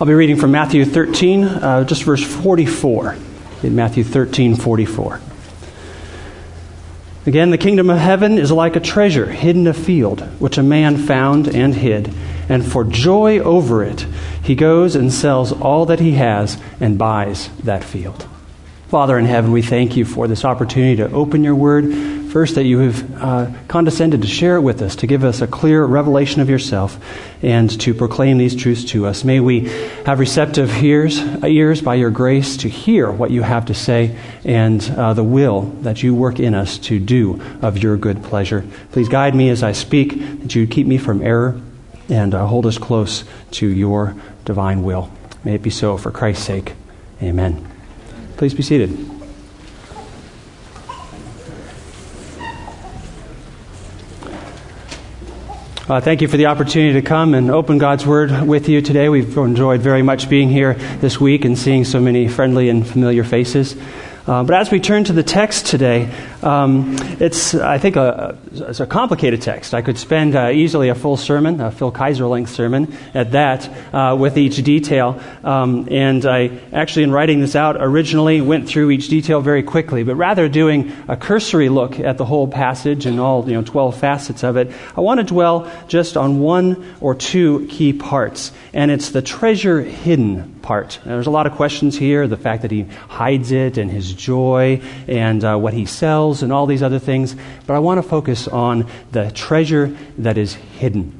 I'll be reading from Matthew 13, uh, just verse 44. In Matthew 13, 44. Again, the kingdom of heaven is like a treasure hidden in a field, which a man found and hid. And for joy over it, he goes and sells all that he has and buys that field. Father in heaven, we thank you for this opportunity to open your word. First, that you have uh, condescended to share it with us, to give us a clear revelation of yourself, and to proclaim these truths to us. May we have receptive ears, ears by your grace to hear what you have to say and uh, the will that you work in us to do of your good pleasure. Please guide me as I speak, that you keep me from error and uh, hold us close to your divine will. May it be so for Christ's sake. Amen. Please be seated. Uh, thank you for the opportunity to come and open God's Word with you today. We've enjoyed very much being here this week and seeing so many friendly and familiar faces. Uh, but as we turn to the text today, um, it's, I think, a, it's a complicated text. I could spend uh, easily a full sermon, a Phil Kayser length sermon, at that, uh, with each detail. Um, and I actually, in writing this out, originally went through each detail very quickly. But rather doing a cursory look at the whole passage and all you know, 12 facets of it, I want to dwell just on one or two key parts. And it's the treasure hidden part. there's a lot of questions here the fact that he hides it and his joy and uh, what he sells and all these other things. But I want to focus on the treasure that is hidden.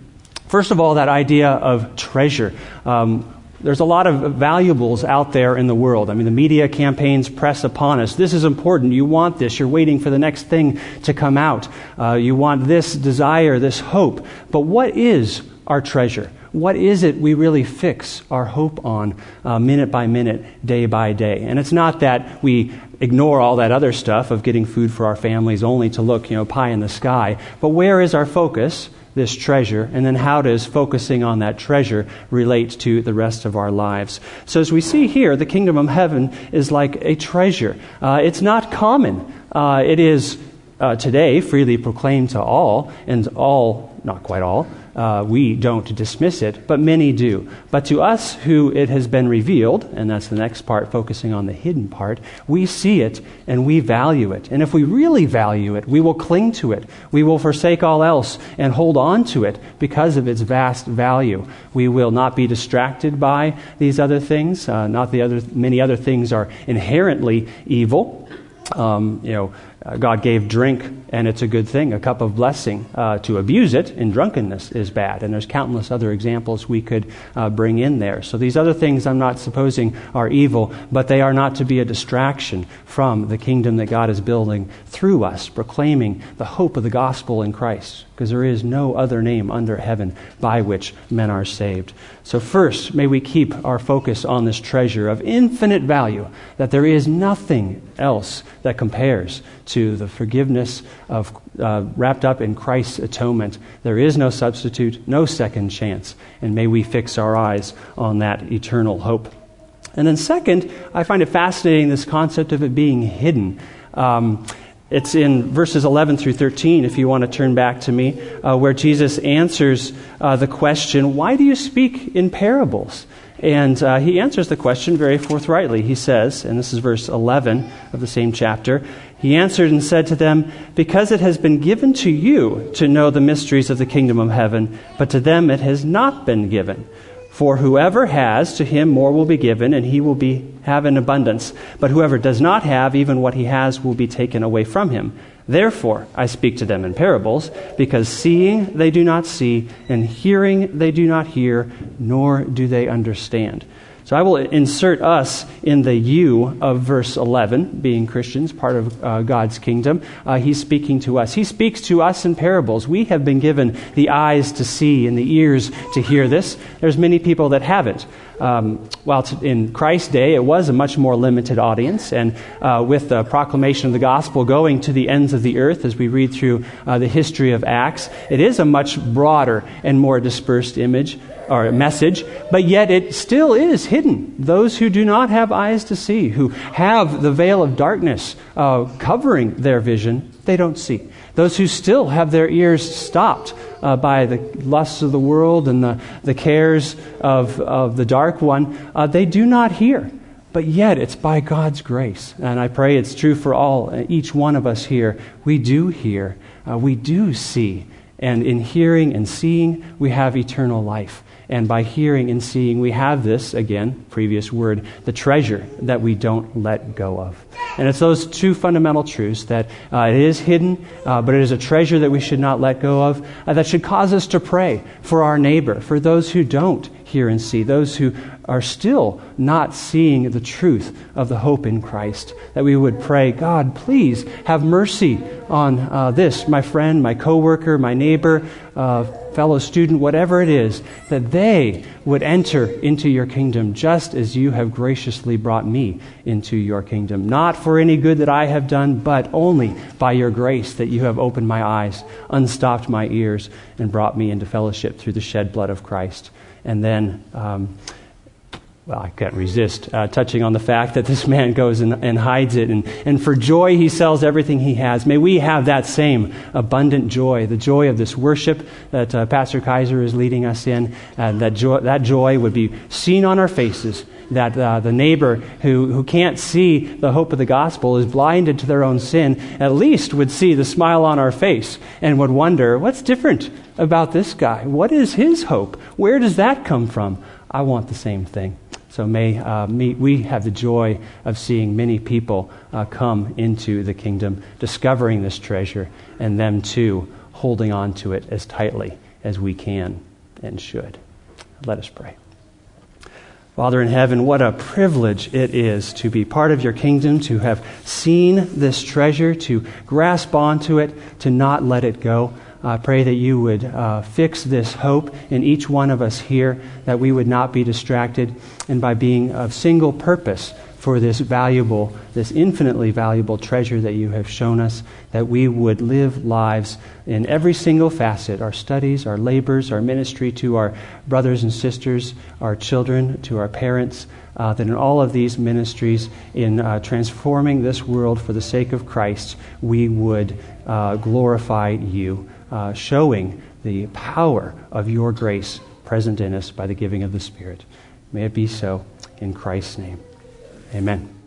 First of all, that idea of treasure. Um, there's a lot of valuables out there in the world. I mean, the media campaigns press upon us. This is important. You want this. You're waiting for the next thing to come out. Uh, you want this desire, this hope. But what is our treasure? What is it we really fix our hope on uh, minute by minute, day by day? And it's not that we ignore all that other stuff of getting food for our families only to look, you know, pie in the sky. But where is our focus? This treasure, and then how does focusing on that treasure relate to the rest of our lives? So, as we see here, the kingdom of heaven is like a treasure. Uh, it's not common. Uh, it is uh, today freely proclaimed to all, and all, not quite all, uh, we don't dismiss it, but many do. But to us who it has been revealed, and that's the next part, focusing on the hidden part, we see it and we value it. And if we really value it, we will cling to it. We will forsake all else and hold on to it because of its vast value. We will not be distracted by these other things. Uh, not the other, many other things are inherently evil. Um, you know, uh, God gave drink, and it's a good thing, a cup of blessing. Uh, to abuse it in drunkenness is bad, and there's countless other examples we could uh, bring in there. So these other things I'm not supposing are evil, but they are not to be a distraction from the kingdom that God is building through us, proclaiming the hope of the gospel in Christ because there is no other name under heaven by which men are saved. So, first, may we keep our focus on this treasure of infinite value, that there is nothing else that compares to the forgiveness of, uh, wrapped up in Christ's atonement. There is no substitute, no second chance, and may we fix our eyes on that eternal hope. And then, second, I find it fascinating this concept of it being hidden. Um, it's in verses 11 through 13, if you want to turn back to me, uh, where Jesus answers uh, the question, Why do you speak in parables? And uh, he answers the question very forthrightly. He says, and this is verse 11 of the same chapter, he answered and said to them, Because it has been given to you to know the mysteries of the kingdom of heaven, but to them it has not been given. For whoever has, to him more will be given, and he will be, have in abundance. But whoever does not have, even what he has will be taken away from him. Therefore, I speak to them in parables, because seeing they do not see, and hearing they do not hear, nor do they understand. So I will insert us in the you of verse 11, being Christians, part of uh, God's kingdom. Uh, he's speaking to us. He speaks to us in parables. We have been given the eyes to see and the ears to hear this. There's many people that haven't. Um, while in Christ's day, it was a much more limited audience, and uh, with the proclamation of the gospel going to the ends of the earth, as we read through uh, the history of Acts, it is a much broader and more dispersed image or message, but yet it still is hidden. Those who do not have eyes to see, who have the veil of darkness uh, covering their vision, they don't see. those who still have their ears stopped uh, by the lusts of the world and the, the cares of, of the dark one, uh, they do not hear. But yet, it's by God's grace. And I pray it's true for all, uh, each one of us here. We do hear, uh, we do see. And in hearing and seeing, we have eternal life. And by hearing and seeing, we have this, again, previous word, the treasure that we don't let go of. And it's those two fundamental truths that uh, it is hidden, uh, but it is a treasure that we should not let go of, uh, that should cause us to pray for our neighbor, for those who don't hear and see, those who are still not seeing the truth of the hope in Christ, that we would pray, God, please have mercy on uh, this, my friend, my coworker, my neighbor, uh, fellow student, whatever it is, that they would enter into your kingdom just as you have graciously brought me into your kingdom. Not for any good that I have done, but only by your grace that you have opened my eyes, unstopped my ears, and brought me into fellowship through the shed blood of Christ. And then. Um, well, I can't resist uh, touching on the fact that this man goes and, and, hides it. And, and for joy, he sells everything he has. May we have that same abundant joy, the joy of this worship that uh, Pastor Kayser is leading us in. And that joy, that joy would be seen on our faces. That uh, the neighbor who, who can't see the hope of the gospel is blinded to their own sin, at least would see the smile on our face and would wonder, what's different about this guy? What is his hope? Where does that come from? I want the same thing. So may uh, me, we have the joy of seeing many people uh, come into the kingdom, discovering this treasure, and them too holding on to it as tightly as we can and should. Let us pray. Father in heaven, what a privilege it is to be part of your kingdom, to have seen this treasure, to grasp onto it, to not let it go. I pray that you would uh, fix this hope in each one of us here, that we would not be distracted, and by being of single purpose for this valuable, this infinitely valuable treasure that you have shown us, that we would live lives in every single facet our studies, our labors, our ministry to our brothers and sisters, our children, to our parents. Uh, that in all of these ministries, in uh, transforming this world for the sake of Christ, we would uh, glorify you uh, showing the power of your grace present in us by the giving of the Spirit. May it be so in Christ's name. Amen.